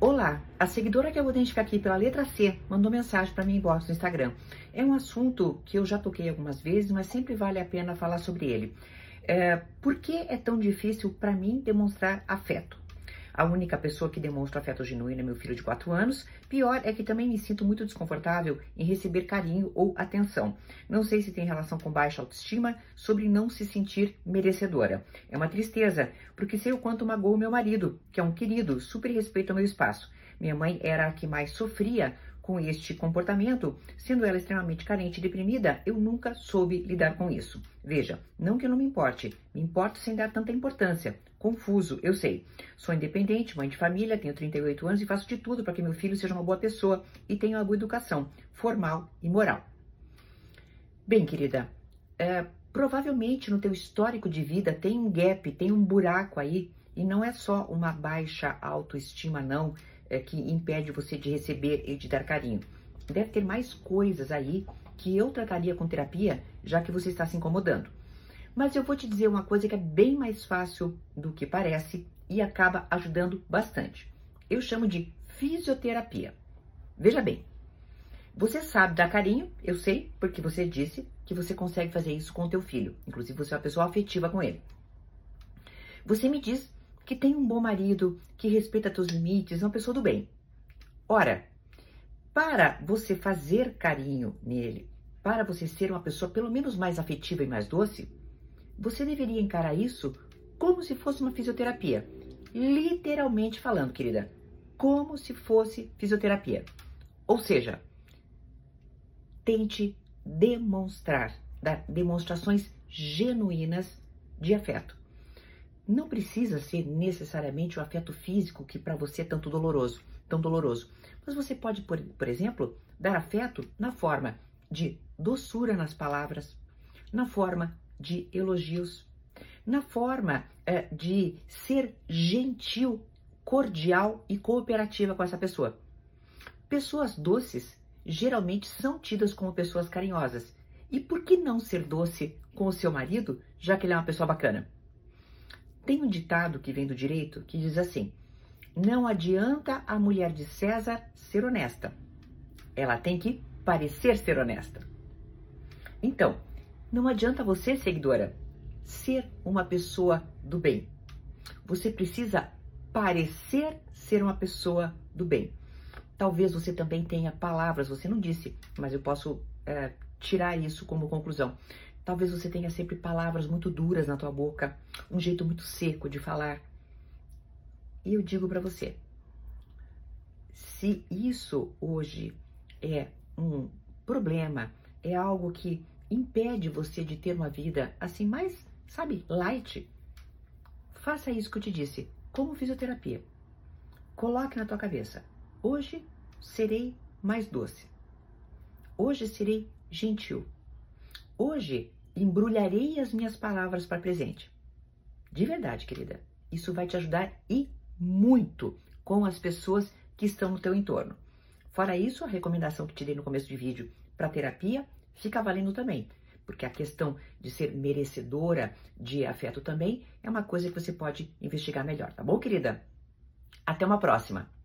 Olá, a seguidora que eu vou identificar aqui pela letra C mandou mensagem para mim inbox no Instagram. É um assunto que eu já toquei algumas vezes, mas sempre vale a pena falar sobre ele. É, por que é tão difícil para mim demonstrar afeto? A única pessoa que demonstra afeto genuíno é meu filho de 4 anos. Pior é que também me sinto muito desconfortável em receber carinho ou atenção. Não sei se tem relação com baixa autoestima, sobre não se sentir merecedora. É uma tristeza, porque sei o quanto magoou meu marido, que é um querido, super respeita o meu espaço. Minha mãe era a que mais sofria com este comportamento, sendo ela extremamente carente e deprimida, eu nunca soube lidar com isso. Veja, não que eu não me importe, me importo sem dar tanta importância. Confuso, eu sei. Sou independente, mãe de família, tenho 38 anos e faço de tudo para que meu filho seja uma boa pessoa e tenha uma boa educação, formal e moral. Bem, querida, é, provavelmente no teu histórico de vida tem um gap, tem um buraco aí, e não é só uma baixa autoestima, não é, que impede você de receber e de dar carinho. Deve ter mais coisas aí que eu trataria com terapia, já que você está se incomodando. Mas eu vou te dizer uma coisa que é bem mais fácil do que parece e acaba ajudando bastante. Eu chamo de fisioterapia. Veja bem, você sabe dar carinho, eu sei, porque você disse que você consegue fazer isso com o teu filho. Inclusive, você é uma pessoa afetiva com ele. Você me diz que tem um bom marido, que respeita teus limites, é uma pessoa do bem. Ora, para você fazer carinho nele, para você ser uma pessoa pelo menos mais afetiva e mais doce, você deveria encarar isso como se fosse uma fisioterapia. Literalmente falando, querida, como se fosse fisioterapia. Ou seja, tente demonstrar, dar demonstrações genuínas de afeto não precisa ser necessariamente o afeto físico que para você é tanto doloroso, tão doloroso. Mas você pode, por, por exemplo, dar afeto na forma de doçura nas palavras, na forma de elogios, na forma é, de ser gentil, cordial e cooperativa com essa pessoa. Pessoas doces geralmente são tidas como pessoas carinhosas. E por que não ser doce com o seu marido, já que ele é uma pessoa bacana? Tem um ditado que vem do direito que diz assim: não adianta a mulher de César ser honesta. Ela tem que parecer ser honesta. Então, não adianta você, seguidora, ser uma pessoa do bem. Você precisa parecer ser uma pessoa do bem. Talvez você também tenha palavras, você não disse, mas eu posso é, tirar isso como conclusão. Talvez você tenha sempre palavras muito duras na tua boca, um jeito muito seco de falar. E eu digo para você, se isso hoje é um problema, é algo que impede você de ter uma vida assim mais, sabe, light, faça isso que eu te disse, como fisioterapia. Coloque na tua cabeça, hoje serei mais doce. Hoje serei gentil. Hoje embrulharei as minhas palavras para presente. De verdade, querida, isso vai te ajudar e muito com as pessoas que estão no teu entorno. Fora isso, a recomendação que te dei no começo do vídeo para terapia fica valendo também, porque a questão de ser merecedora de afeto também é uma coisa que você pode investigar melhor, tá bom, querida? Até uma próxima!